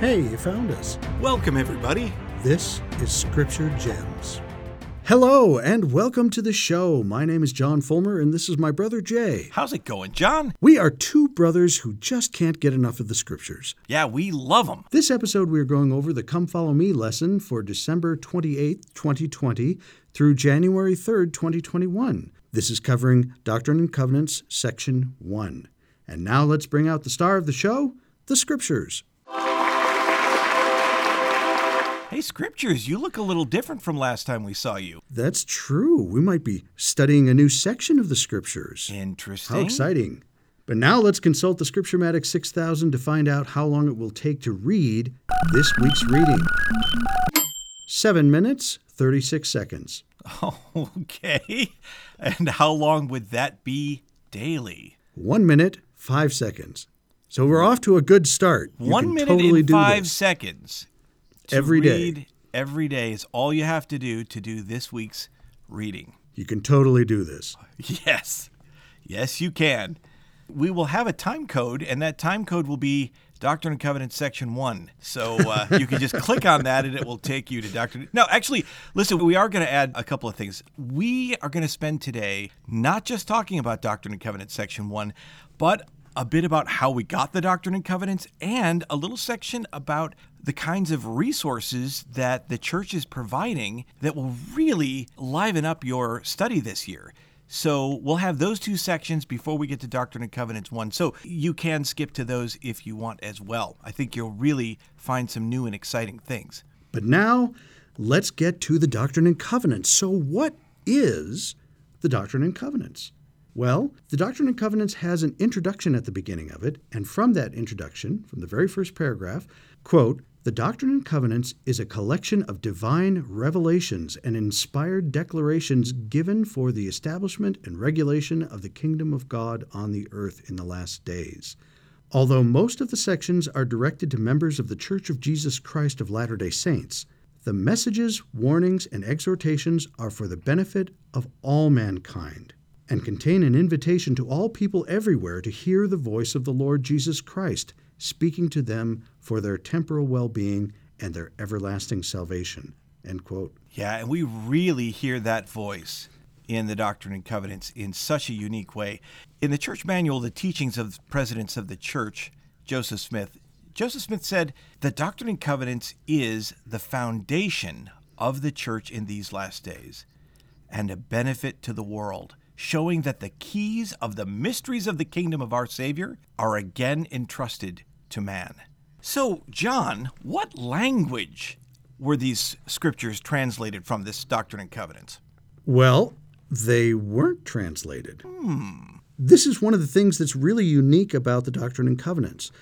Hey, you found us. Welcome, everybody. This is Scripture Gems. Hello, and welcome to the show. My name is John Fulmer, and this is my brother Jay. How's it going, John? We are two brothers who just can't get enough of the Scriptures. Yeah, we love them. This episode, we are going over the Come Follow Me lesson for December 28th, 2020 through January 3rd, 2021. This is covering Doctrine and Covenants, Section 1. And now let's bring out the star of the show, the Scriptures. Hey, Scriptures, you look a little different from last time we saw you. That's true. We might be studying a new section of the Scriptures. Interesting. How exciting. But now let's consult the Scripturematic 6000 to find out how long it will take to read this week's reading. Seven minutes, 36 seconds. Okay. And how long would that be daily? One minute, five seconds. So we're off to a good start. You One minute totally and five this. seconds. Every day. read Every day is all you have to do to do this week's reading. You can totally do this. Yes. Yes, you can. We will have a time code, and that time code will be Doctrine and Covenants Section 1. So uh, you can just click on that, and it will take you to Doctrine. No, actually, listen, we are going to add a couple of things. We are going to spend today not just talking about Doctrine and Covenants Section 1, but a bit about how we got the Doctrine and Covenants, and a little section about the kinds of resources that the church is providing that will really liven up your study this year. So we'll have those two sections before we get to Doctrine and Covenants 1. So you can skip to those if you want as well. I think you'll really find some new and exciting things. But now let's get to the Doctrine and Covenants. So, what is the Doctrine and Covenants? Well, the Doctrine and Covenants has an introduction at the beginning of it, and from that introduction, from the very first paragraph, quote, the Doctrine and Covenants is a collection of divine revelations and inspired declarations given for the establishment and regulation of the kingdom of God on the earth in the last days. Although most of the sections are directed to members of the Church of Jesus Christ of Latter day Saints, the messages, warnings, and exhortations are for the benefit of all mankind and contain an invitation to all people everywhere to hear the voice of the Lord Jesus Christ speaking to them for their temporal well being and their everlasting salvation. End quote. Yeah, and we really hear that voice in the Doctrine and Covenants in such a unique way. In the church manual, The Teachings of Presidents of the Church, Joseph Smith, Joseph Smith said, The Doctrine and Covenants is the foundation of the church in these last days and a benefit to the world, showing that the keys of the mysteries of the kingdom of our Savior are again entrusted to man. So, John, what language were these scriptures translated from this Doctrine and Covenants? Well, they weren't translated. This is one of the things that's really unique about the Doctrine and Covenants.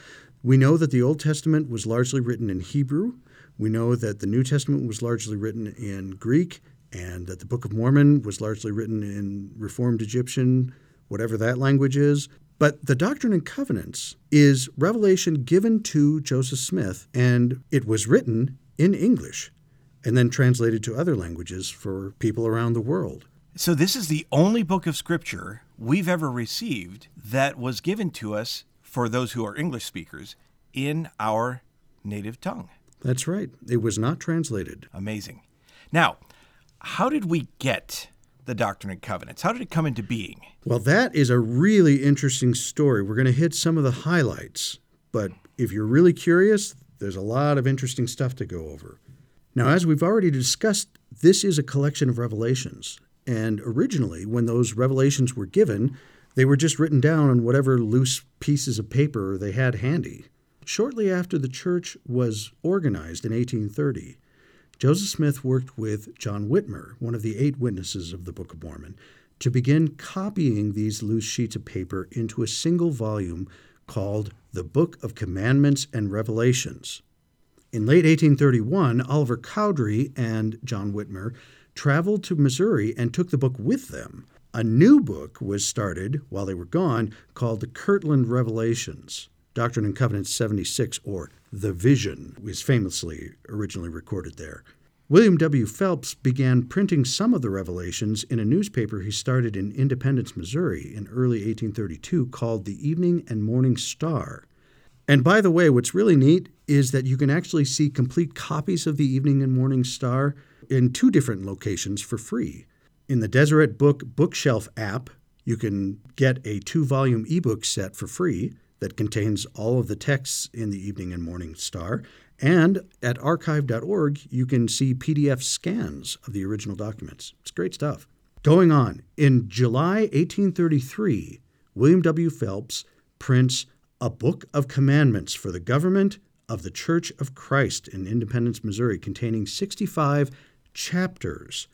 We know that the Old Testament was largely written in Hebrew. We know that the New Testament was largely written in Greek, and that the Book of Mormon was largely written in Reformed Egyptian, whatever that language is. But the Doctrine and Covenants is revelation given to Joseph Smith, and it was written in English and then translated to other languages for people around the world. So, this is the only book of scripture we've ever received that was given to us for those who are English speakers in our native tongue. That's right. It was not translated. Amazing. Now, how did we get the Doctrine and Covenants? How did it come into being? Well, that is a really interesting story. We're going to hit some of the highlights, but if you're really curious, there's a lot of interesting stuff to go over. Now, as we've already discussed, this is a collection of revelations. And originally, when those revelations were given, they were just written down on whatever loose pieces of paper they had handy. Shortly after the church was organized in 1830, Joseph Smith worked with John Whitmer, one of the eight witnesses of the Book of Mormon, to begin copying these loose sheets of paper into a single volume called the Book of Commandments and Revelations. In late 1831, Oliver Cowdery and John Whitmer traveled to Missouri and took the book with them. A new book was started while they were gone called the Kirtland Revelations. Doctrine and Covenants 76, or The Vision, was famously originally recorded there. William W. Phelps began printing some of the revelations in a newspaper he started in Independence, Missouri in early 1832 called the Evening and Morning Star. And by the way, what's really neat is that you can actually see complete copies of the Evening and Morning Star in two different locations for free. In the Deseret Book Bookshelf app, you can get a two volume ebook set for free that contains all of the texts in the Evening and Morning Star. And at archive.org, you can see PDF scans of the original documents. It's great stuff. Going on, in July 1833, William W. Phelps prints a Book of Commandments for the Government of the Church of Christ in Independence, Missouri, containing 65 chapters.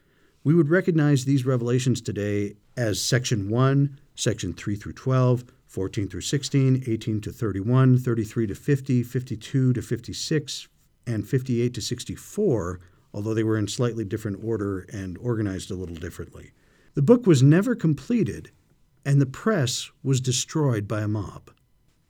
We would recognize these revelations today as Section 1, Section 3 through 12, 14 through 16, 18 to 31, 33 to 50, 52 to 56, and 58 to 64, although they were in slightly different order and organized a little differently. The book was never completed, and the press was destroyed by a mob.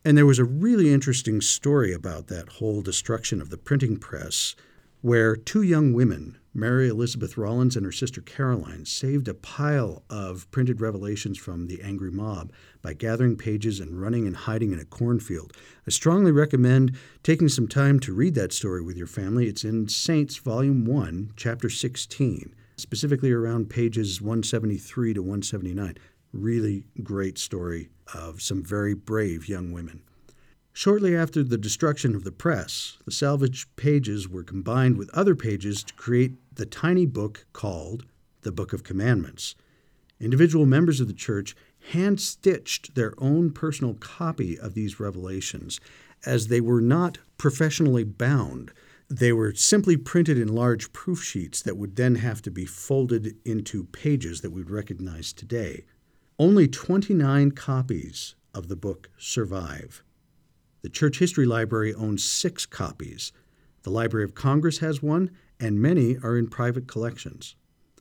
And there was a really interesting story about that whole destruction of the printing press, where two young women, Mary Elizabeth Rollins and her sister Caroline, saved a pile of printed revelations from the angry mob by gathering pages and running and hiding in a cornfield. I strongly recommend taking some time to read that story with your family. It's in Saints, Volume 1, Chapter 16, specifically around pages 173 to 179. Really great story of some very brave young women. Shortly after the destruction of the press, the salvaged pages were combined with other pages to create the tiny book called the Book of Commandments. Individual members of the church hand stitched their own personal copy of these revelations, as they were not professionally bound. They were simply printed in large proof sheets that would then have to be folded into pages that we'd recognize today. Only 29 copies of the book survive. The Church History Library owns six copies. The Library of Congress has one, and many are in private collections.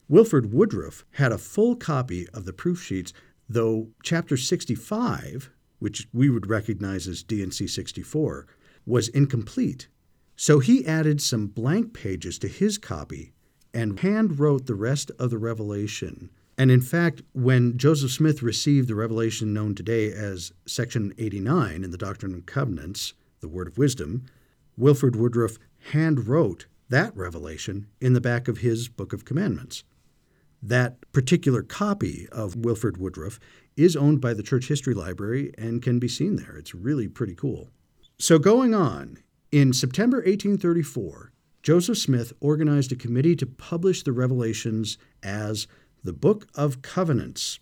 Wilford Woodruff had a full copy of the proof sheets, though Chapter 65, which we would recognize as D&C 64, was incomplete. So he added some blank pages to his copy and hand wrote the rest of the revelation and in fact, when Joseph Smith received the revelation known today as Section 89 in the Doctrine and Covenants, the Word of Wisdom, Wilford Woodruff hand wrote that revelation in the back of his Book of Commandments. That particular copy of Wilford Woodruff is owned by the Church History Library and can be seen there. It's really pretty cool. So, going on, in September 1834, Joseph Smith organized a committee to publish the revelations as the Book of Covenants.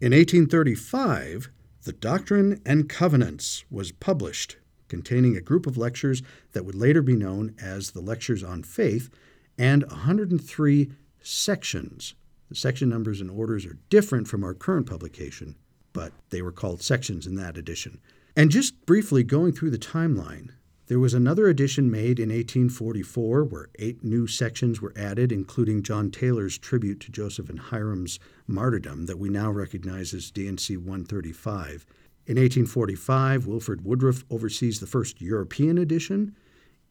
In 1835, The Doctrine and Covenants was published, containing a group of lectures that would later be known as the Lectures on Faith and 103 sections. The section numbers and orders are different from our current publication, but they were called sections in that edition. And just briefly going through the timeline, there was another edition made in 1844 where eight new sections were added, including John Taylor's tribute to Joseph and Hyrum's martyrdom that we now recognize as D&C 135. In 1845, Wilford Woodruff oversees the first European edition.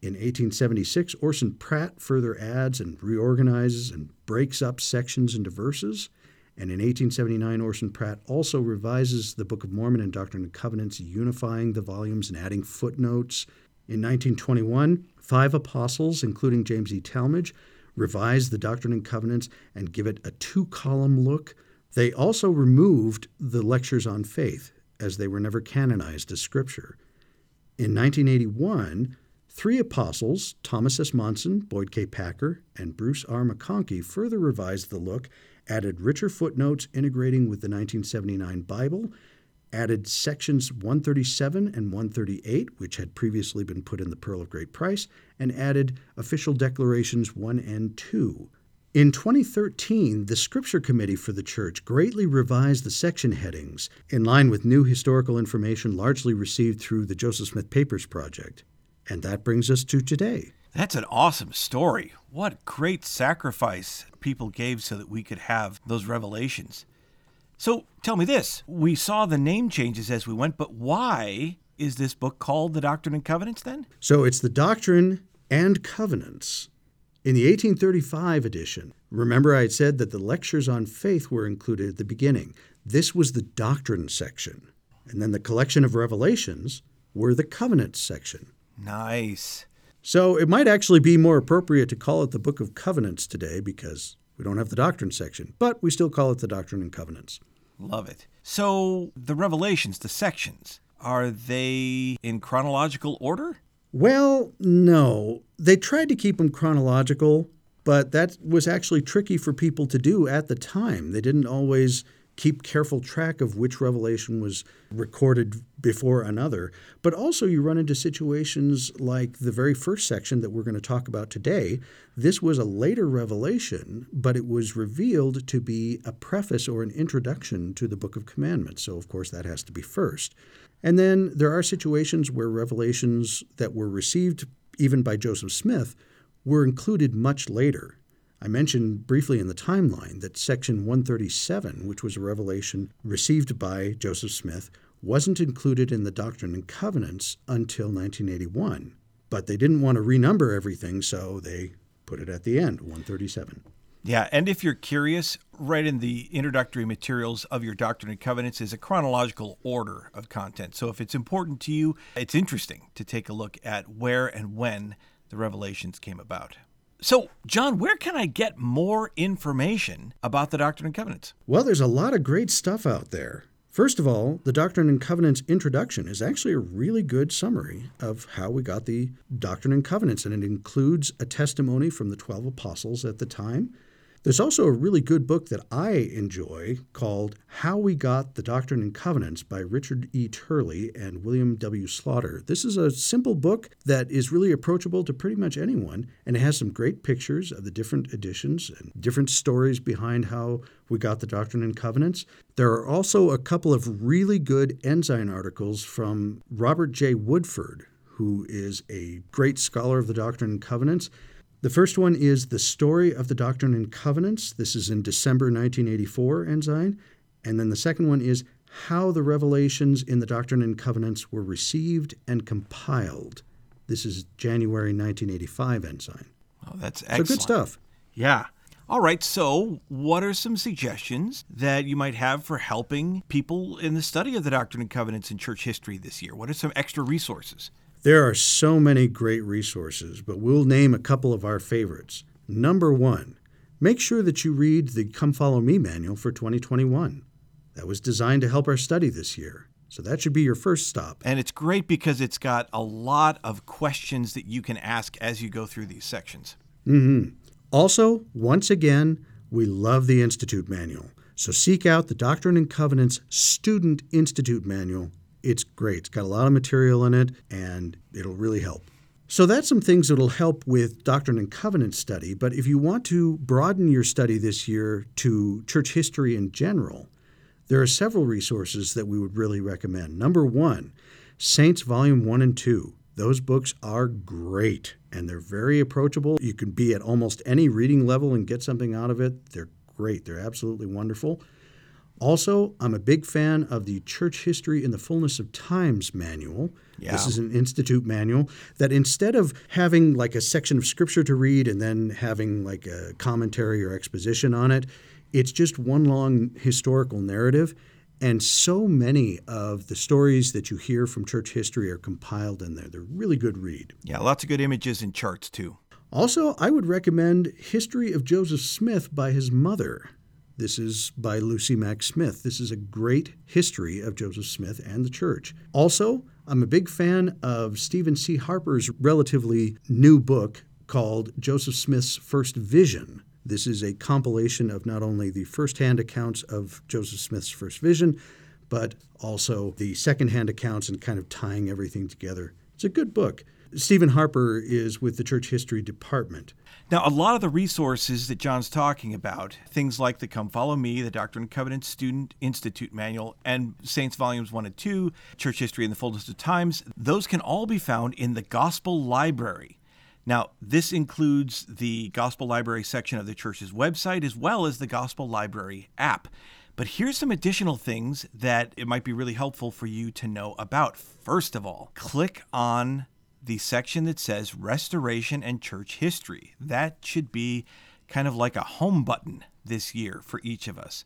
In 1876, Orson Pratt further adds and reorganizes and breaks up sections into verses. And in 1879, Orson Pratt also revises the Book of Mormon and Doctrine and Covenants, unifying the volumes and adding footnotes in 1921, five apostles, including James E. Talmage, revised the Doctrine and Covenants and give it a two column look. They also removed the lectures on faith, as they were never canonized as scripture. In 1981, three apostles, Thomas S. Monson, Boyd K. Packer, and Bruce R. McConkie, further revised the look, added richer footnotes integrating with the 1979 Bible, added sections 137 and 138, which had previously been put in the Pearl of Great Price, and added official declarations 1 and 2. In 2013, the Scripture Committee for the Church greatly revised the section headings in line with new historical information largely received through the Joseph Smith Papers Project. And that brings us to today. That's an awesome story. What great sacrifice people gave so that we could have those revelations. So tell me this. We saw the name changes as we went, but why is this book called The Doctrine and Covenants then? So it's the Doctrine and Covenants. In the 1835 edition, remember I had said that the lectures on faith were included at the beginning. This was the doctrine section. And then the collection of revelations were the covenants section. Nice. So it might actually be more appropriate to call it the Book of Covenants today because we don't have the doctrine section, but we still call it the Doctrine and Covenants. Love it. So the revelations, the sections, are they in chronological order? Well, no. They tried to keep them chronological, but that was actually tricky for people to do at the time. They didn't always keep careful track of which revelation was recorded before another. But also, you run into situations like the very first section that we're going to talk about today. This was a later revelation, but it was revealed to be a preface or an introduction to the Book of Commandments. So, of course, that has to be first. And then there are situations where revelations that were received even by Joseph Smith were included much later. I mentioned briefly in the timeline that Section 137, which was a revelation received by Joseph Smith, wasn't included in the Doctrine and Covenants until 1981. But they didn't want to renumber everything, so they put it at the end, 137. Yeah, and if you're curious, right in the introductory materials of your Doctrine and Covenants is a chronological order of content. So if it's important to you, it's interesting to take a look at where and when the revelations came about. So, John, where can I get more information about the Doctrine and Covenants? Well, there's a lot of great stuff out there. First of all, the Doctrine and Covenants introduction is actually a really good summary of how we got the Doctrine and Covenants, and it includes a testimony from the 12 apostles at the time there's also a really good book that I enjoy called How We Got the Doctrine and Covenants by Richard E. Turley and William W. Slaughter. This is a simple book that is really approachable to pretty much anyone, and it has some great pictures of the different editions and different stories behind how we got the Doctrine and Covenants. There are also a couple of really good Ensign articles from Robert J. Woodford, who is a great scholar of the Doctrine and Covenants. The first one is The Story of the Doctrine and Covenants. This is in December 1984, Ensign. And then the second one is How the Revelations in the Doctrine and Covenants Were Received and Compiled. This is January 1985, Ensign. Oh, that's excellent. So good stuff. Yeah. All right, so what are some suggestions that you might have for helping people in the study of the Doctrine and Covenants in church history this year? What are some extra resources? There are so many great resources, but we'll name a couple of our favorites. Number one, make sure that you read the Come Follow Me manual for 2021. That was designed to help our study this year. So that should be your first stop. And it's great because it's got a lot of questions that you can ask as you go through these sections. Mm-hmm. Also, once again, we love the Institute Manual. So seek out the Doctrine and Covenants Student Institute Manual it's great. It's got a lot of material in it, and it'll really help. So that's some things that'll help with Doctrine and Covenant study. But if you want to broaden your study this year to church history in general, there are several resources that we would really recommend. Number one, Saints Volume 1 and 2. Those books are great and they're very approachable. You can be at almost any reading level and get something out of it. They're great, they're absolutely wonderful. Also, I'm a big fan of the Church History in the Fullness of Times manual. Yeah. This is an institute manual that instead of having like a section of scripture to read and then having like a commentary or exposition on it, it's just one long historical narrative. And so many of the stories that you hear from church history are compiled in there. They're really good read. Yeah, lots of good images and charts too. Also, I would recommend History of Joseph Smith by his mother. This is by Lucy Mack Smith. This is a great history of Joseph Smith and the church. Also, I'm a big fan of Stephen C. Harper's relatively new book called Joseph Smith's First Vision. This is a compilation of not only the first-hand accounts of Joseph Smith's first vision, but also the second-hand accounts and kind of tying everything together. It's a good book. Stephen Harper is with the Church History Department. Now, a lot of the resources that John's talking about, things like the Come Follow Me, the Doctrine and Covenant Student Institute Manual, and Saints Volumes 1 and 2, Church History in the Fullness of Times, those can all be found in the Gospel Library. Now, this includes the Gospel Library section of the church's website as well as the Gospel Library app. But here's some additional things that it might be really helpful for you to know about. First of all, click on the section that says Restoration and Church History. That should be kind of like a home button this year for each of us.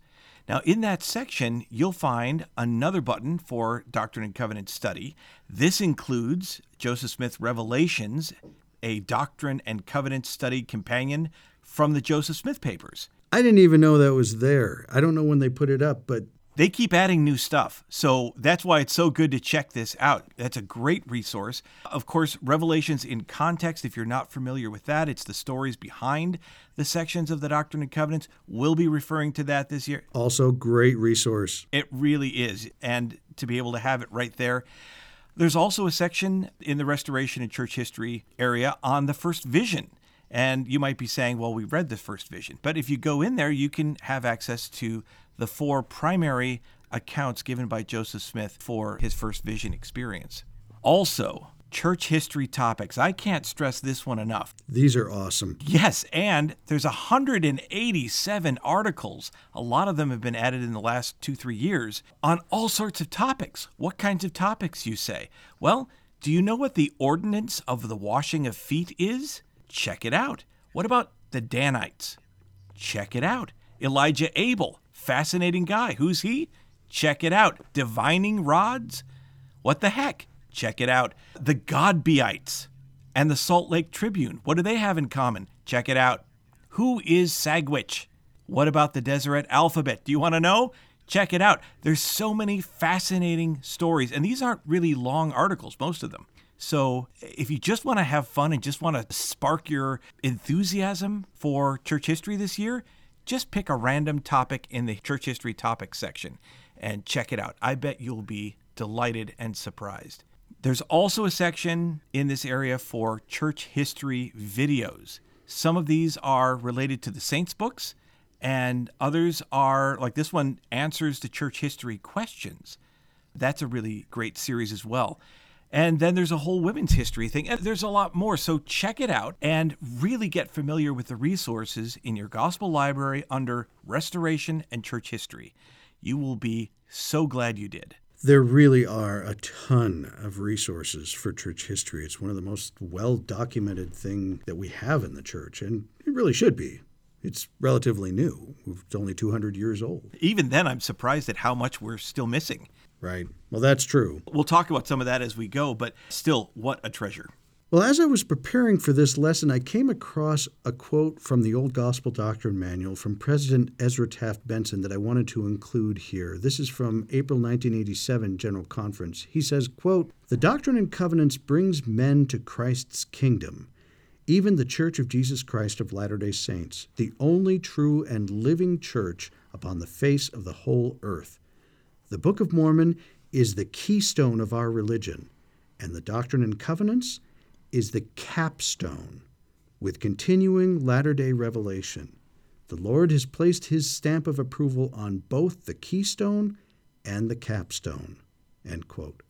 Now, in that section, you'll find another button for Doctrine and Covenant study. This includes Joseph Smith Revelations a Doctrine and Covenant study companion from the Joseph Smith papers. I didn't even know that was there. I don't know when they put it up, but they keep adding new stuff. So that's why it's so good to check this out. That's a great resource. Of course, Revelations in Context, if you're not familiar with that, it's the stories behind the sections of the Doctrine and Covenants. We'll be referring to that this year. Also, great resource. It really is. And to be able to have it right there. There's also a section in the Restoration and Church History area on the first vision. And you might be saying, well, we read the first vision. But if you go in there, you can have access to the four primary accounts given by Joseph Smith for his first vision experience. Also, church history topics. I can't stress this one enough. These are awesome. Yes, and there's 187 articles. A lot of them have been added in the last 2-3 years on all sorts of topics. What kinds of topics you say? Well, do you know what the ordinance of the washing of feet is? Check it out. What about the Danites? Check it out. Elijah Abel, fascinating guy. Who's he? Check it out. Divining rods? What the heck? Check it out. The Godbeites and the Salt Lake Tribune. What do they have in common? Check it out. Who is Sagwitch? What about the Deseret alphabet? Do you want to know? Check it out. There's so many fascinating stories, and these aren't really long articles, most of them. So, if you just want to have fun and just want to spark your enthusiasm for church history this year, just pick a random topic in the church history topic section and check it out. I bet you'll be delighted and surprised. There's also a section in this area for church history videos. Some of these are related to the Saints books, and others are like this one answers to church history questions. That's a really great series as well. And then there's a whole women's history thing. And there's a lot more. So check it out and really get familiar with the resources in your gospel library under Restoration and Church History. You will be so glad you did. There really are a ton of resources for church history. It's one of the most well documented thing that we have in the church, and it really should be. It's relatively new. It's only 200 years old. Even then, I'm surprised at how much we're still missing. Right. Well, that's true. We'll talk about some of that as we go, but still, what a treasure. Well, as I was preparing for this lesson, I came across a quote from the Old Gospel Doctrine Manual from President Ezra Taft Benson that I wanted to include here. This is from April 1987 General Conference. He says, quote, "The Doctrine and Covenants brings men to Christ's kingdom." Even the Church of Jesus Christ of Latter day Saints, the only true and living church upon the face of the whole earth. The Book of Mormon is the keystone of our religion, and the Doctrine and Covenants is the capstone with continuing latter day revelation. The Lord has placed his stamp of approval on both the keystone and the capstone. End quote.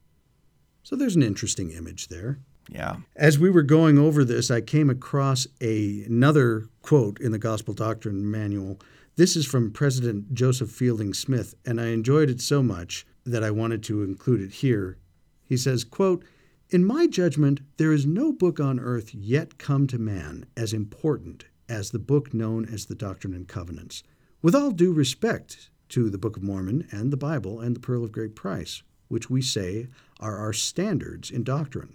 So there's an interesting image there. Yeah. As we were going over this, I came across a, another quote in the Gospel Doctrine Manual this is from President Joseph Fielding Smith, and I enjoyed it so much that I wanted to include it here. He says, quote, In my judgment, there is no book on earth yet come to man as important as the book known as the Doctrine and Covenants. With all due respect to the Book of Mormon and the Bible and the Pearl of Great Price, which we say are our standards in doctrine.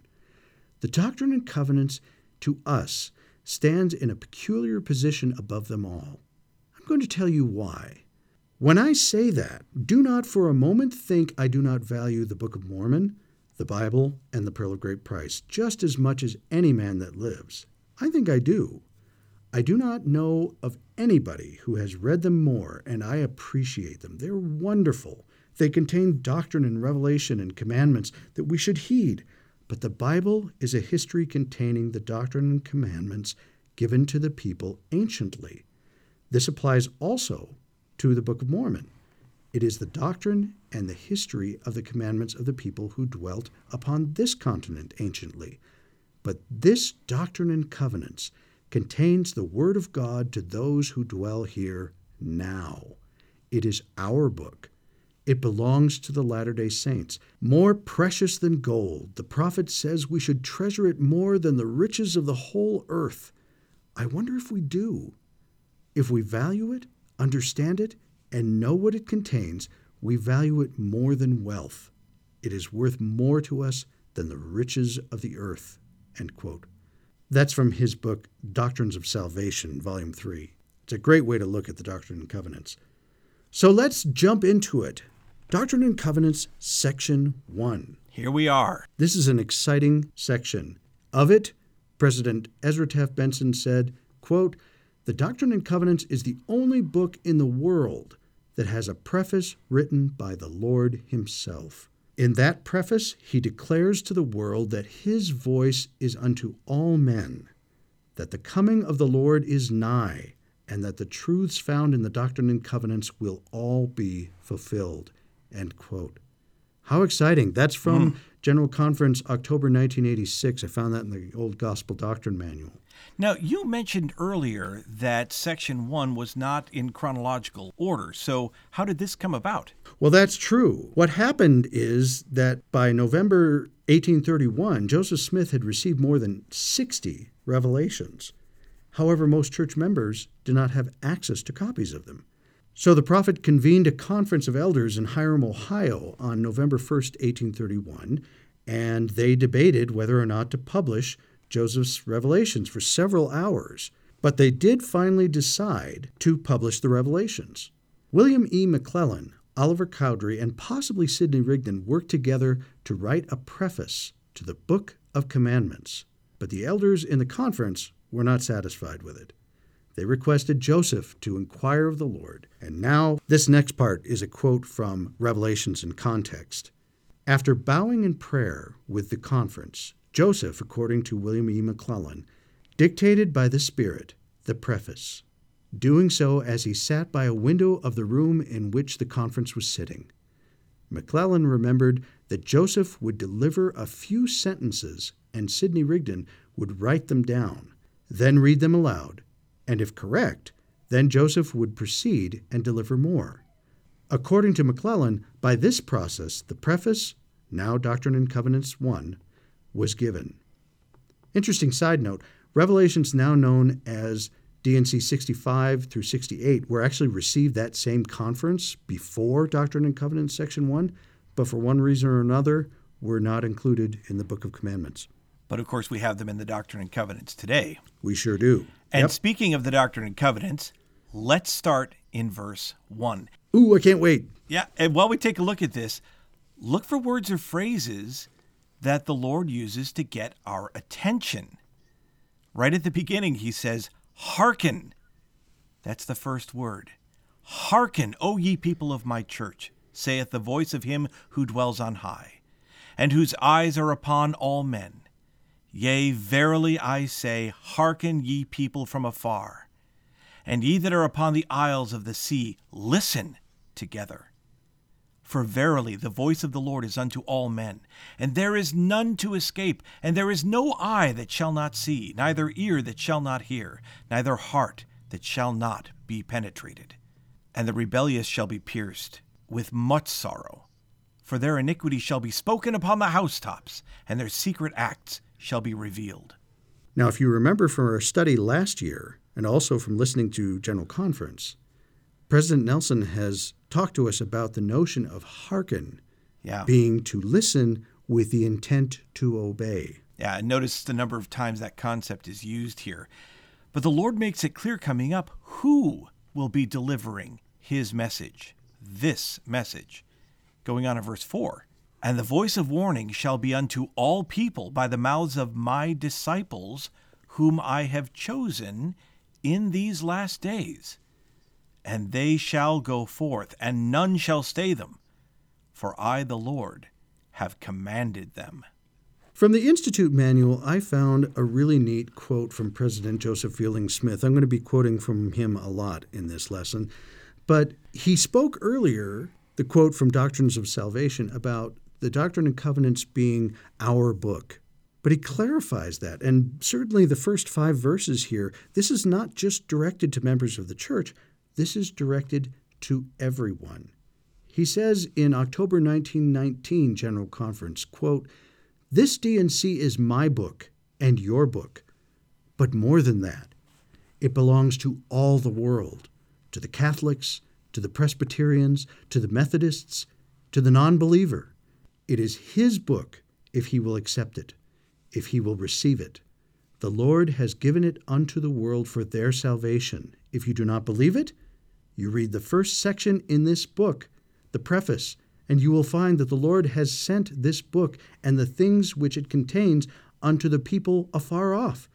The Doctrine and Covenants, to us, stands in a peculiar position above them all going to tell you why. When I say that, do not for a moment think I do not value the Book of Mormon, the Bible, and the Pearl of Great Price just as much as any man that lives. I think I do. I do not know of anybody who has read them more, and I appreciate them. They're wonderful. They contain doctrine and revelation and commandments that we should heed. But the Bible is a history containing the doctrine and commandments given to the people anciently. This applies also to the Book of Mormon. It is the doctrine and the history of the commandments of the people who dwelt upon this continent anciently. But this doctrine and covenants contains the Word of God to those who dwell here now. It is our book. It belongs to the Latter day Saints. More precious than gold, the prophet says we should treasure it more than the riches of the whole earth. I wonder if we do. If we value it, understand it, and know what it contains, we value it more than wealth. It is worth more to us than the riches of the earth. That's from his book, Doctrines of Salvation, Volume 3. It's a great way to look at the Doctrine and Covenants. So let's jump into it. Doctrine and Covenants, Section 1. Here we are. This is an exciting section. Of it, President Ezra Taft Benson said, quote, The Doctrine and Covenants is the only book in the world that has a preface written by the Lord Himself. In that preface, he declares to the world that his voice is unto all men, that the coming of the Lord is nigh, and that the truths found in the Doctrine and Covenants will all be fulfilled. End quote. How exciting. That's from mm. General Conference, October 1986. I found that in the old Gospel Doctrine Manual. Now, you mentioned earlier that Section 1 was not in chronological order. So, how did this come about? Well, that's true. What happened is that by November 1831, Joseph Smith had received more than 60 revelations. However, most church members did not have access to copies of them. So the prophet convened a conference of elders in Hiram, Ohio on November 1st, 1831, and they debated whether or not to publish Joseph's revelations for several hours. But they did finally decide to publish the revelations. William E. McLellin, Oliver Cowdery, and possibly Sidney Rigdon worked together to write a preface to the Book of Commandments. But the elders in the conference were not satisfied with it. They requested Joseph to inquire of the Lord. And now, this next part is a quote from Revelations in context. After bowing in prayer with the conference, Joseph, according to William E. McLellin, dictated by the Spirit the preface, doing so as he sat by a window of the room in which the conference was sitting. McLellin remembered that Joseph would deliver a few sentences and Sidney Rigdon would write them down, then read them aloud, and if correct, then Joseph would proceed and deliver more. According to McLellin, by this process, the preface, now Doctrine and Covenants 1, was given. Interesting side note Revelations, now known as D&C 65 through 68, were actually received that same conference before Doctrine and Covenants Section 1, but for one reason or another were not included in the Book of Commandments. But of course, we have them in the Doctrine and Covenants today. We sure do. And yep. speaking of the Doctrine and Covenants, let's start in verse 1. Ooh, I can't wait. Yeah, and while we take a look at this, look for words or phrases that the Lord uses to get our attention. Right at the beginning, he says, Hearken. That's the first word. Hearken, O ye people of my church, saith the voice of him who dwells on high, and whose eyes are upon all men. Yea, verily I say, hearken ye people from afar, and ye that are upon the isles of the sea, listen together. For verily the voice of the Lord is unto all men, and there is none to escape, and there is no eye that shall not see, neither ear that shall not hear, neither heart that shall not be penetrated. And the rebellious shall be pierced with much sorrow, for their iniquity shall be spoken upon the housetops, and their secret acts shall be revealed. Now, if you remember from our study last year, and also from listening to General Conference, President Nelson has talked to us about the notion of hearken yeah. being to listen with the intent to obey. Yeah, and notice the number of times that concept is used here. But the Lord makes it clear coming up who will be delivering his message, this message. Going on in verse 4 And the voice of warning shall be unto all people by the mouths of my disciples, whom I have chosen in these last days and they shall go forth, and none shall stay them. For I, the Lord, have commanded them. From the Institute manual, I found a really neat quote from President Joseph Fielding Smith. I'm going to be quoting from him a lot in this lesson. But he spoke earlier, the quote from Doctrines of Salvation, about the Doctrine and Covenants being our book. But he clarifies that. And certainly the first five verses here, this is not just directed to members of the church, this is directed to everyone. He says in October 1919 General Conference, quote, This D&C is my book and your book. But more than that, it belongs to all the world, to the Catholics, to the Presbyterians, to the Methodists, to the non believer. It is his book if he will accept it, if he will receive it. The Lord has given it unto the world for their salvation. If you do not believe it, you read the first section in this book, the preface, and you will find that the Lord has sent this book and the things which it contains unto the people afar off,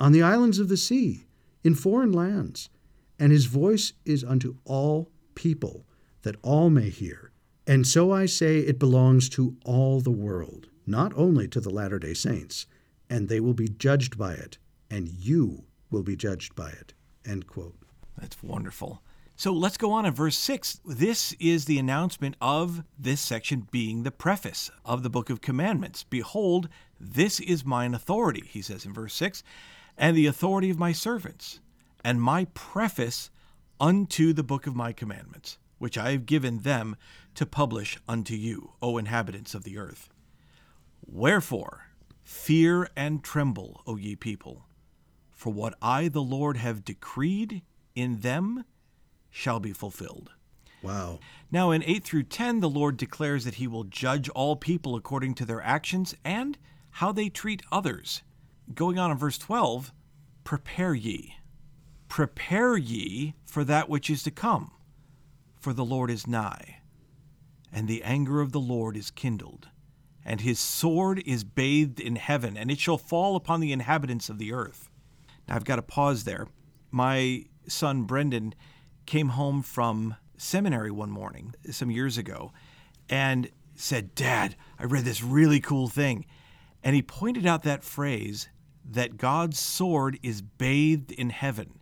on the islands of the sea, in foreign lands. And his voice is unto all people, that all may hear. And so I say it belongs to all the world, not only to the Latter day Saints, and they will be judged by it, and you will be judged by it. End quote. That's wonderful. So let's go on in verse 6. This is the announcement of this section being the preface of the book of commandments. Behold, this is mine authority, he says in verse 6, and the authority of my servants, and my preface unto the book of my commandments, which I have given them to publish unto you, O inhabitants of the earth. Wherefore, fear and tremble, O ye people, for what I, the Lord, have decreed in them shall be fulfilled. Wow. Now, in 8 through 10, the Lord declares that he will judge all people according to their actions and how they treat others. Going on in verse 12, prepare ye. Prepare ye for that which is to come, for the Lord is nigh, and the anger of the Lord is kindled, and his sword is bathed in heaven, and it shall fall upon the inhabitants of the earth. Now, I've got to pause there. My son Brendan came home from seminary one morning some years ago and said, Dad, I read this really cool thing. And he pointed out that phrase that God's sword is bathed in heaven.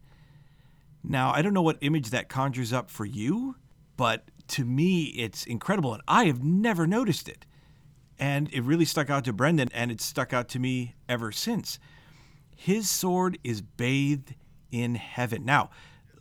Now, I don't know what image that conjures up for you, but to me, it's incredible. And I have never noticed it. And it really stuck out to Brendan, and it's stuck out to me ever since. His sword is bathed in heaven. Now,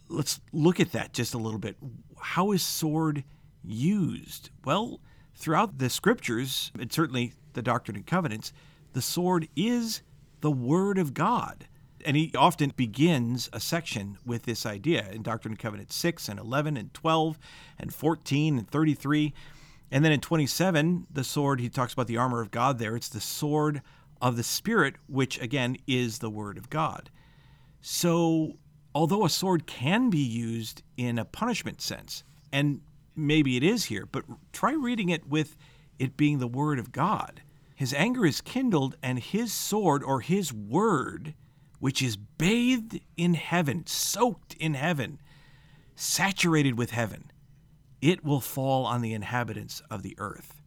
let's look at that just a little bit. How is sword used? Well, throughout the scriptures, and certainly the Doctrine and Covenants, the sword is the Word of God. And he often begins a section with this idea in Doctrine and Covenants 6 and 11 and 12 and 14 and 33. And then in 27, the sword, he talks about the armor of God there. It's the sword of the Spirit, which again is the Word of God. So although a sword can be used in a punishment sense, and maybe it is here, but try reading it with it being the word of God. His anger is kindled, and his sword or his word, which is bathed in heaven, soaked in heaven, saturated with heaven, it will fall on the inhabitants of the earth.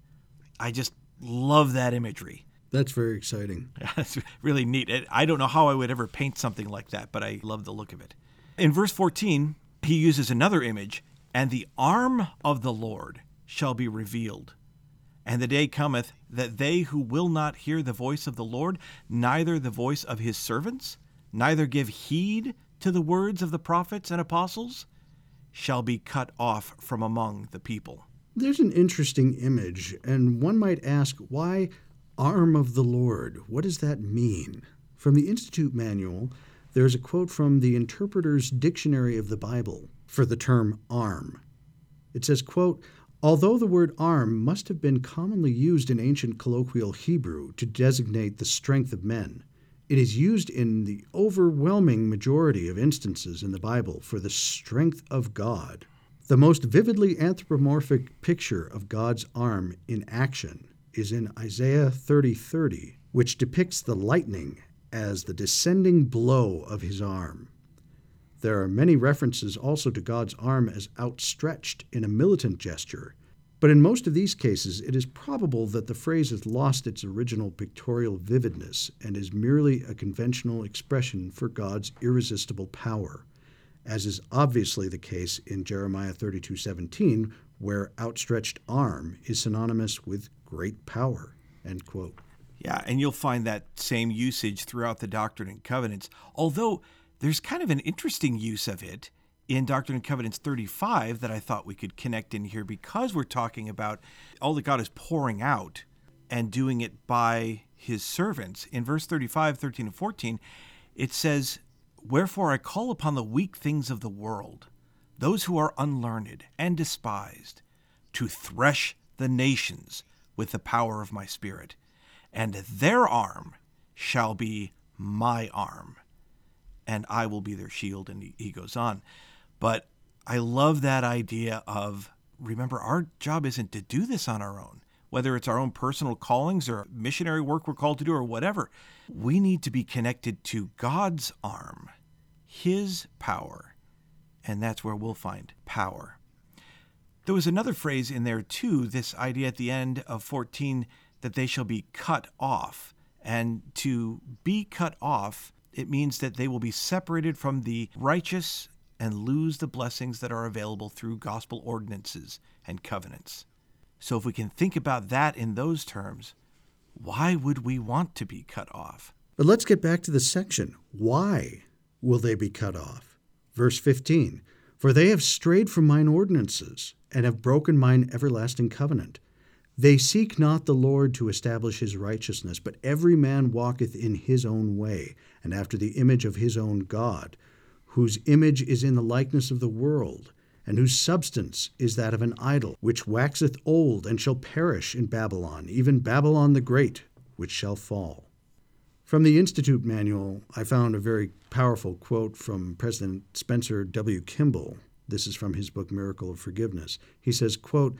I just love that imagery. That's very exciting. That's really neat. I don't know how I would ever paint something like that, but I love the look of it. In verse 14, he uses another image, and the arm of the Lord shall be revealed. And the day cometh that they who will not hear the voice of the Lord, neither the voice of his servants, neither give heed to the words of the prophets and apostles, shall be cut off from among the people. There's an interesting image, and one might ask why arm of the Lord? What does that mean? From the Institute Manual, there's a quote from the Interpreter's Dictionary of the Bible for the term arm. It says, quote, Although the word arm must have been commonly used in ancient colloquial Hebrew to designate the strength of men, it is used in the overwhelming majority of instances in the Bible for the strength of God. The most vividly anthropomorphic picture of God's arm in action is in Isaiah 30:30, which depicts the lightning as the descending blow of his arm. There are many references also to God's arm as outstretched in a militant gesture, but in most of these cases it is probable that the phrase has lost its original pictorial vividness and is merely a conventional expression for God's irresistible power, as is obviously the case in Jeremiah 32:17, where outstretched arm is synonymous with great power. End quote. Yeah, and you'll find that same usage throughout the Doctrine and Covenants, although there's kind of an interesting use of it in Doctrine and Covenants 35 that I thought we could connect in here because we're talking about all that God is pouring out and doing it by his servants. In verse 35, 13, and 14, it says, Wherefore I call upon the weak things of the world, those who are unlearned and despised, to thresh the nations with the power of my Spirit, and their arm shall be my arm, and I will be their shield. And he, he goes on. But I love that idea of remember, our job isn't to do this on our own, whether it's our own personal callings or missionary work we're called to do or whatever. We need to be connected to God's arm, His power, and that's where we'll find power. There was another phrase in there too, this idea at the end of 14 that they shall be cut off. And to be cut off, it means that they will be separated from the righteous and lose the blessings that are available through gospel ordinances and covenants. So, if we can think about that in those terms, why would we want to be cut off? But let's get back to the section. Why will they be cut off? Verse 15 For they have strayed from mine ordinances, and have broken mine everlasting covenant. They seek not the Lord to establish his righteousness, but every man walketh in his own way, and after the image of his own God, whose image is in the likeness of the world, and whose substance is that of an idol, which waxeth old and shall perish in Babylon, even Babylon the Great, which shall fall. From the Institute Manual, I found a very powerful quote from President Spencer W. Kimball. This is from his book Miracle of Forgiveness. He says, quote,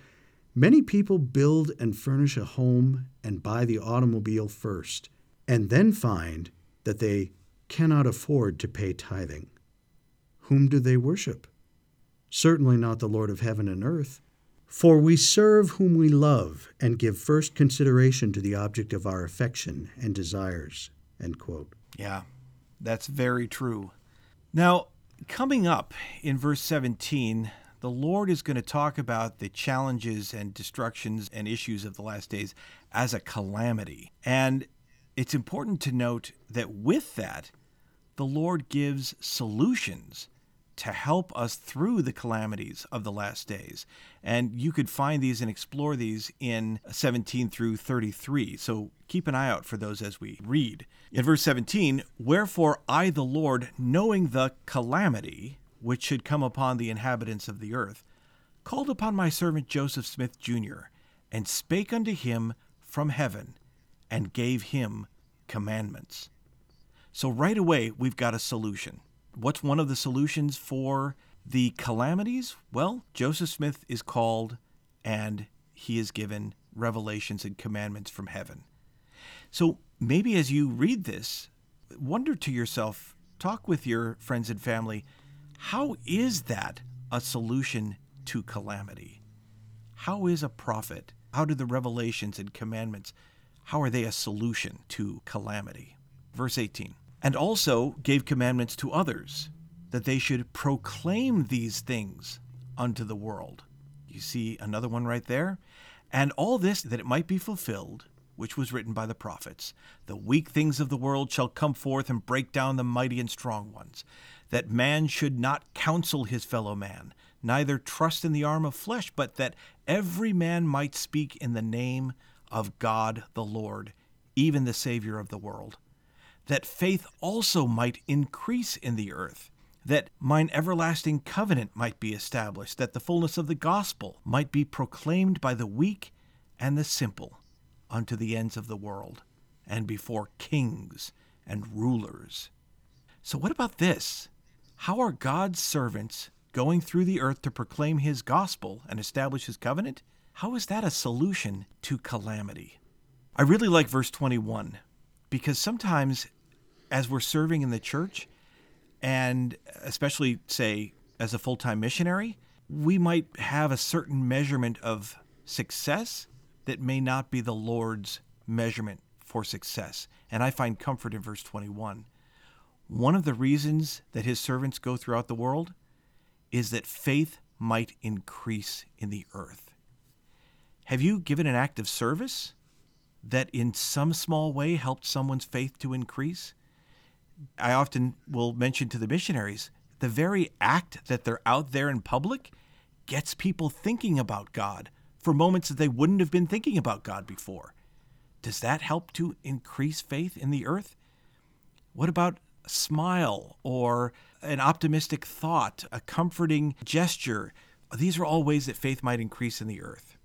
Many people build and furnish a home and buy the automobile first, and then find that they cannot afford to pay tithing. Whom do they worship? Certainly not the Lord of heaven and earth. For we serve whom we love and give first consideration to the object of our affection and desires. Yeah, that's very true. Now, coming up in verse 17, the Lord is going to talk about the challenges and destructions and issues of the last days as a calamity. And it's important to note that with that, the Lord gives solutions to help us through the calamities of the last days. And you could find these and explore these in 17 through 33. So keep an eye out for those as we read. In verse 17, Wherefore I, the Lord, knowing the calamity, which should come upon the inhabitants of the earth, called upon my servant Joseph Smith, Jr., and spake unto him from heaven, and gave him commandments. So, right away, we've got a solution. What's one of the solutions for the calamities? Well, Joseph Smith is called and he is given revelations and commandments from heaven. So, maybe as you read this, wonder to yourself, talk with your friends and family how is that a solution to calamity? How is a prophet? How do the revelations and commandments, how are they a solution to calamity? Verse 18. And also gave commandments to others, that they should proclaim these things unto the world. You see another one right there? And all this that it might be fulfilled, which was written by the prophets The weak things of the world shall come forth and break down the mighty and strong ones that man should not counsel his fellow man, neither trust in the arm of flesh, but that every man might speak in the name of God the Lord, even the Savior of the world. That faith also might increase in the earth, that mine everlasting covenant might be established, that the fullness of the gospel might be proclaimed by the weak and the simple unto the ends of the world, and before kings and rulers. So, what about this? How are God's servants going through the earth to proclaim his gospel and establish his covenant? How is that a solution to calamity? I really like verse 21 because sometimes as we're serving in the church, and especially, say, as a full time missionary, we might have a certain measurement of success that may not be the Lord's measurement for success. And I find comfort in verse 21 one of the reasons that his servants go throughout the world is that faith might increase in the earth. Have you given an act of service that in some small way helped someone's faith to increase? I often will mention to the missionaries the very act that they're out there in public gets people thinking about God for moments that they wouldn't have been thinking about God before. Does that help to increase faith in the earth? What about a smile or an optimistic thought, a comforting gesture. These are all ways that faith might increase in the earth.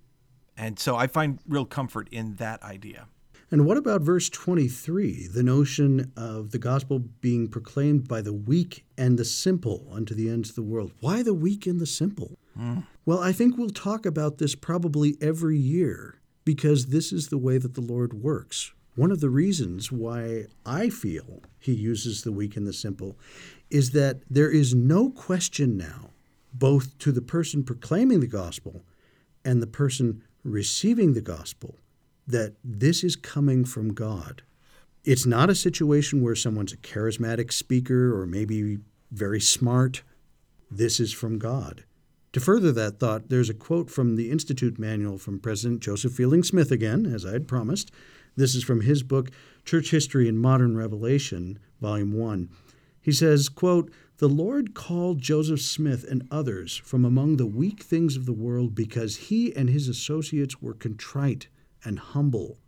And so I find real comfort in that idea. And what about verse 23, the notion of the gospel being proclaimed by the weak and the simple unto the ends of the world? Why the weak and the simple? Mm. Well, I think we'll talk about this probably every year because this is the way that the Lord works. One of the reasons why I feel he uses the weak and the simple is that there is no question now, both to the person proclaiming the gospel and the person receiving the gospel, that this is coming from God. It's not a situation where someone's a charismatic speaker or maybe very smart. This is from God. To further that thought, there's a quote from the Institute manual from President Joseph Fielding Smith again, as I had promised. This is from his book, Church History and Modern Revelation, Volume 1. He says, quote, The Lord called Joseph Smith and others from among the weak things of the world because he and his associates were contrite and humble.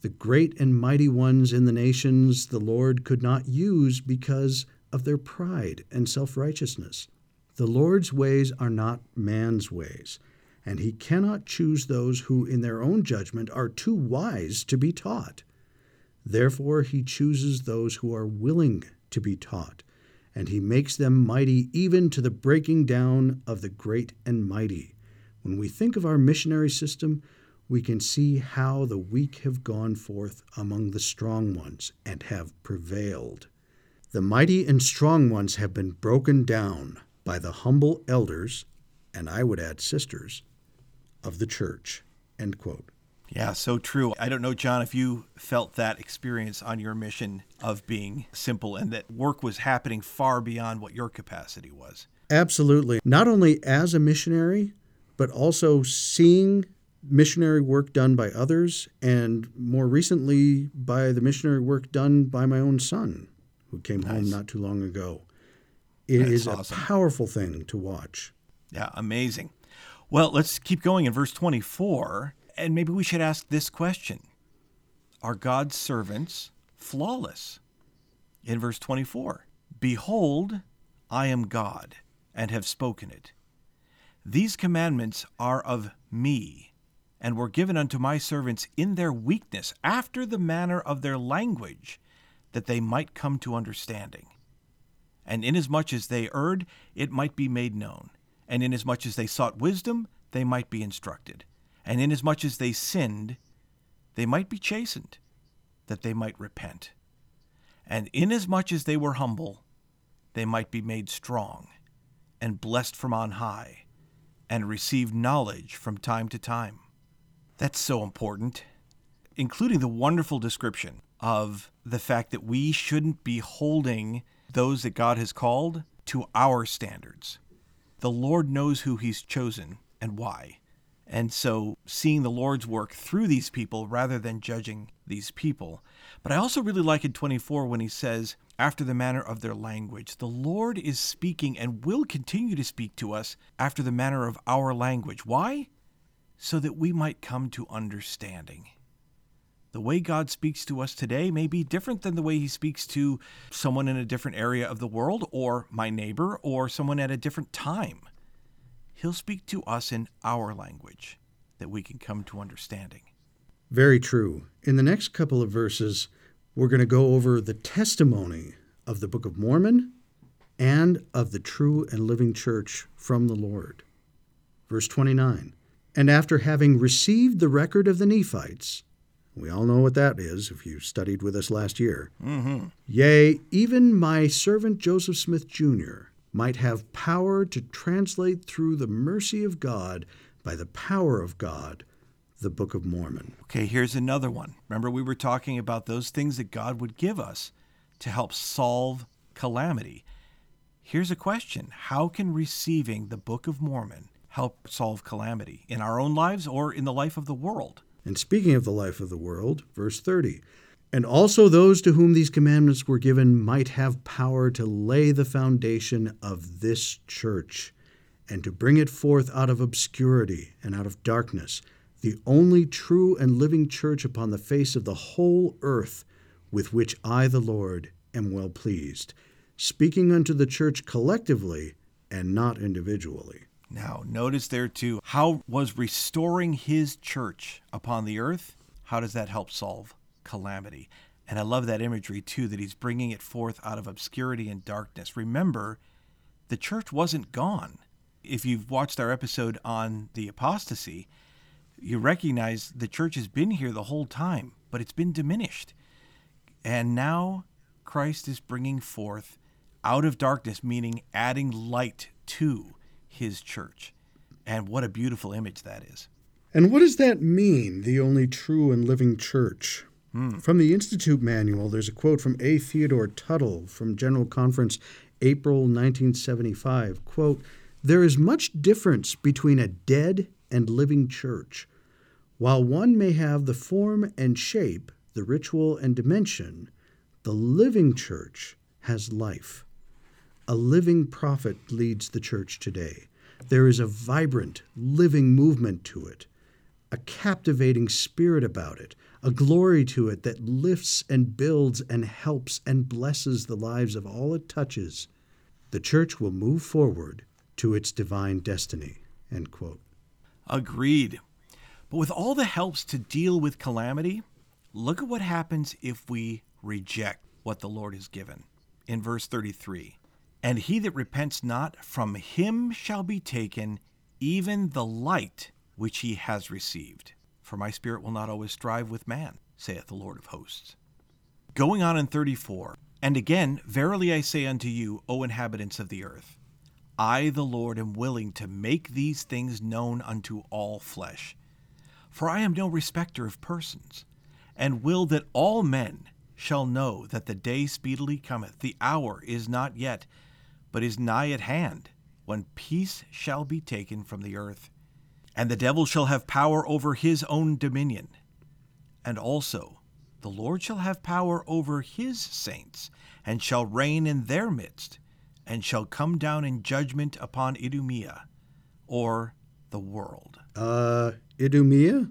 The great and mighty ones in the nations the Lord could not use because of their pride and self righteousness. The Lord's ways are not man's ways, and he cannot choose those who, in their own judgment, are too wise to be taught. Therefore, he chooses those who are willing to be taught, and he makes them mighty even to the breaking down of the great and mighty. When we think of our missionary system, we can see how the weak have gone forth among the strong ones and have prevailed. The mighty and strong ones have been broken down by the humble elders, and I would add sisters, of the church. End quote. Yeah, so true. I don't know, John, if you felt that experience on your mission of being simple and that work was happening far beyond what your capacity was. Absolutely. Not only as a missionary, but also seeing missionary work done by others, and more recently by the missionary work done by my own son, who came nice. home not too long ago. It That's is awesome. a powerful thing to watch. Yeah, amazing. Well, let's keep going in verse 24, and maybe we should ask this question Are God's servants flawless? In verse 24, Behold, I am God, and have spoken it. These commandments are of me and were given unto my servants in their weakness, after the manner of their language, that they might come to understanding. And inasmuch as they erred, it might be made known. And inasmuch as they sought wisdom, they might be instructed. And inasmuch as they sinned, they might be chastened, that they might repent. And inasmuch as they were humble, they might be made strong, and blessed from on high, and receive knowledge from time to time. That's so important, including the wonderful description of the fact that we shouldn't be holding those that God has called to our standards. The Lord knows who He's chosen and why. And so seeing the Lord's work through these people rather than judging these people. But I also really like in 24 when he says, after the manner of their language. The Lord is speaking and will continue to speak to us after the manner of our language. Why? So that we might come to understanding. The way God speaks to us today may be different than the way He speaks to someone in a different area of the world, or my neighbor, or someone at a different time. He'll speak to us in our language that we can come to understanding. Very true. In the next couple of verses, we're going to go over the testimony of the Book of Mormon and of the true and living church from the Lord. Verse 29 and after having received the record of the Nephites, we all know what that is if you studied with us last year. Mm-hmm. Yea, even my servant Joseph Smith Jr. might have power to translate through the mercy of God by the power of God the Book of Mormon. Okay, here's another one. Remember, we were talking about those things that God would give us to help solve calamity. Here's a question How can receiving the Book of Mormon help solve calamity in our own lives or in the life of the world. And speaking of the life of the world, verse 30 And also those to whom these commandments were given might have power to lay the foundation of this church and to bring it forth out of obscurity and out of darkness, the only true and living church upon the face of the whole earth, with which I, the Lord, am well pleased, speaking unto the church collectively and not individually. Now, notice there too, how was restoring his church upon the earth? How does that help solve calamity. And I love that imagery too, that he's bringing it forth out of obscurity and darkness. Remember, the church wasn't gone. If you've watched our episode on the apostasy, you recognize the church has been here the whole time, but it's been diminished. And now Christ is bringing forth out of darkness, meaning adding light to his church. And what a beautiful image that is. And what does that mean, the only true and living church? Mm. From the Institute Manual, there's a quote from A. Theodore Tuttle from General Conference, April 1975. Quote, There is much difference between a dead and living church. While one may have the form and shape, the ritual and dimension, the living church has life. A living prophet leads the church today. There is a vibrant, living movement to it, a captivating spirit about it, a glory to it that lifts and builds and helps and blesses the lives of all it touches. The church will move forward to its divine destiny. Agreed. But with all the helps to deal with calamity, look at what happens if we reject what the Lord has given. In verse 33 And he that repents not, from him shall be taken even the light which he has received. For my spirit will not always strive with man, saith the Lord of hosts. Going on in 34 And again, verily I say unto you, O inhabitants of the earth, I, the Lord, am willing to make these things known unto all flesh. For I am no respecter of persons, and will that all men shall know that the day speedily cometh, the hour is not yet, but is nigh at hand, when peace shall be taken from the earth, and the devil shall have power over his own dominion. And also the Lord shall have power over his saints, and shall reign in their midst, and shall come down in judgment upon Idumea, or the world. Uh, Idumea?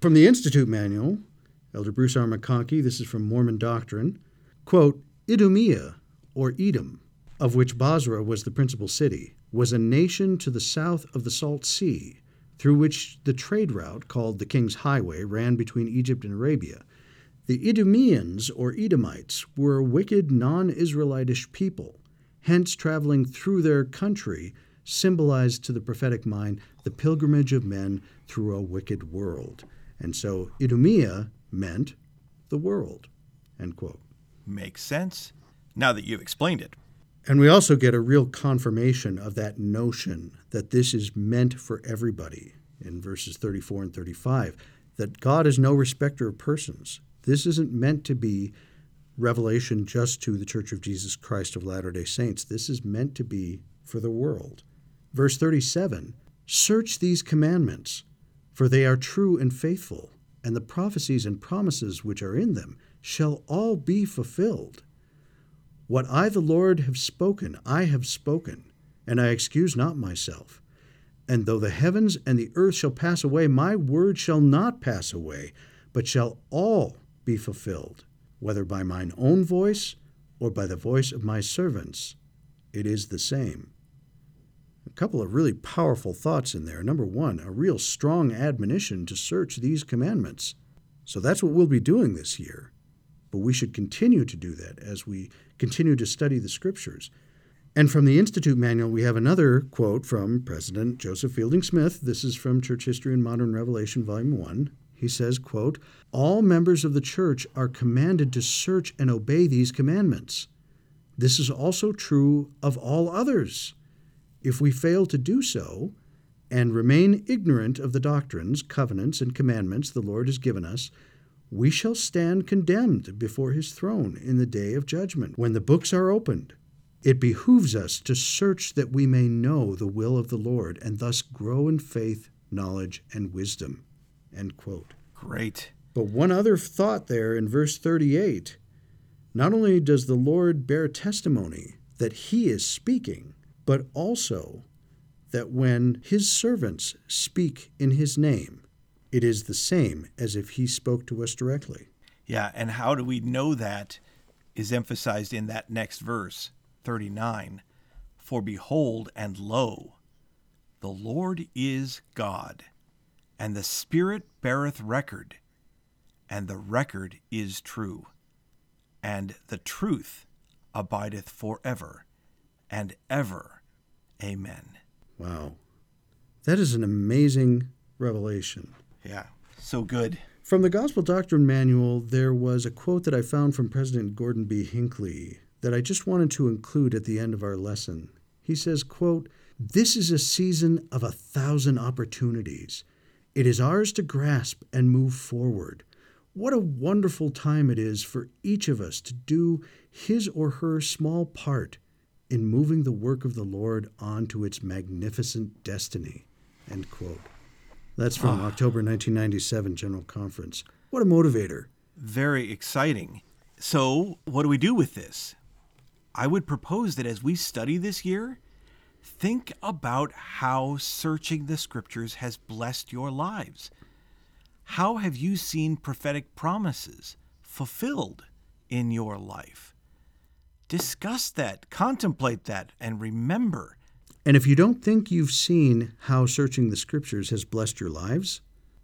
From the Institute Manual, Elder Bruce R. McConkie, this is from Mormon Doctrine, quote, Idumea, or Edom, of which Bozrah was the principal city, was a nation to the south of the Salt Sea, through which the trade route called the King's Highway ran between Egypt and Arabia. The Idumeans, or Edomites, were a wicked non Israelitish people, hence traveling through their country symbolized to the prophetic mind the pilgrimage of men through a wicked world. And so Idumea meant the world. End quote. Makes sense now that you've explained it. And we also get a real confirmation of that notion that this is meant for everybody in verses 34 and 35 that God is no respecter of persons. This isn't meant to be revelation just to the Church of Jesus Christ of Latter day Saints. This is meant to be for the world. Verse 37 Search these commandments, for they are true and faithful and the prophecies and promises which are in them shall all be fulfilled. What I, the Lord, have spoken, I have spoken, and I excuse not myself. And though the heavens and the earth shall pass away, my word shall not pass away, but shall all be fulfilled, whether by mine own voice or by the voice of my servants. It is the same. A couple of really powerful thoughts in there. Number one, a real strong admonition to search these commandments. So that's what we'll be doing this year. But we should continue to do that as we continue to study the scriptures. And from the Institute Manual, we have another quote from President Joseph Fielding Smith. This is from Church History and Modern Revelation, Volume 1. He says, quote, All members of the church are commanded to search and obey these commandments. This is also true of all others. If we fail to do so, and remain ignorant of the doctrines, covenants, and commandments the Lord has given us, we shall stand condemned before his throne in the day of judgment, when the books are opened. It behooves us to search that we may know the will of the Lord and thus grow in faith, knowledge, and wisdom. End quote. Great. But one other thought there in verse 38 not only does the Lord bear testimony that he is speaking, but also that when his servants speak in his name, it is the same as if he spoke to us directly. Yeah, and how do we know that is emphasized in that next verse, 39. For behold, and lo, the Lord is God, and the Spirit beareth record, and the record is true. And the truth abideth forever and ever. Amen. Wow. That is an amazing revelation. Yeah, so good. From the Gospel Doctrine Manual, there was a quote that I found from President Gordon B. Hinckley that I just wanted to include at the end of our lesson. He says, quote, This is a season of a thousand opportunities. It is ours to grasp and move forward. What a wonderful time it is for each of us to do his or her small part in moving the work of the Lord on to its magnificent destiny. End quote. That's from ah. October 1997 General Conference. What a motivator. Very exciting. So, what do we do with this? I would propose that as we study this year, think about how searching the scriptures has blessed your lives. How have you seen prophetic promises fulfilled in your life? Discuss that, contemplate that, and remember. And if you don't think you've seen how searching the scriptures has blessed your lives,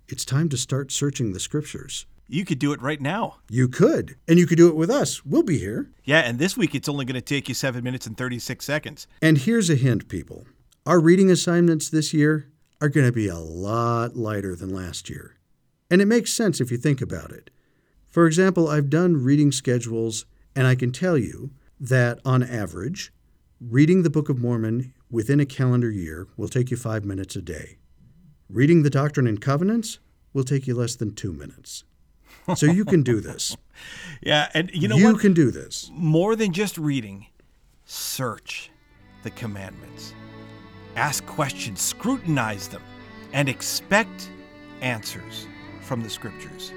it's time to start searching the scriptures. You could do it right now. You could, and you could do it with us. We'll be here. Yeah, and this week it's only going to take you 7 minutes and 36 seconds. And here's a hint, people. Our reading assignments this year are going to be a lot lighter than last year. And it makes sense if you think about it. For example, I've done reading schedules, and I can tell you that on average, reading the Book of Mormon within a calendar year will take you five minutes a day. Reading the Doctrine and Covenants will take you less than two minutes. So you can do this. Yeah, and you know you what? can do this. More than just reading, search the commandments. Ask questions, scrutinize them, and expect answers from the scriptures.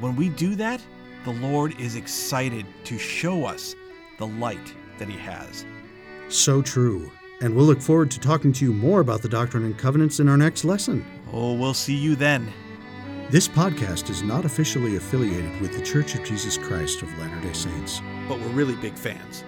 When we do that, the Lord is excited to show us the light that He has. So true. And we'll look forward to talking to you more about the Doctrine and Covenants in our next lesson. Oh, we'll see you then. This podcast is not officially affiliated with the Church of Jesus Christ of Latter day Saints. But we're really big fans.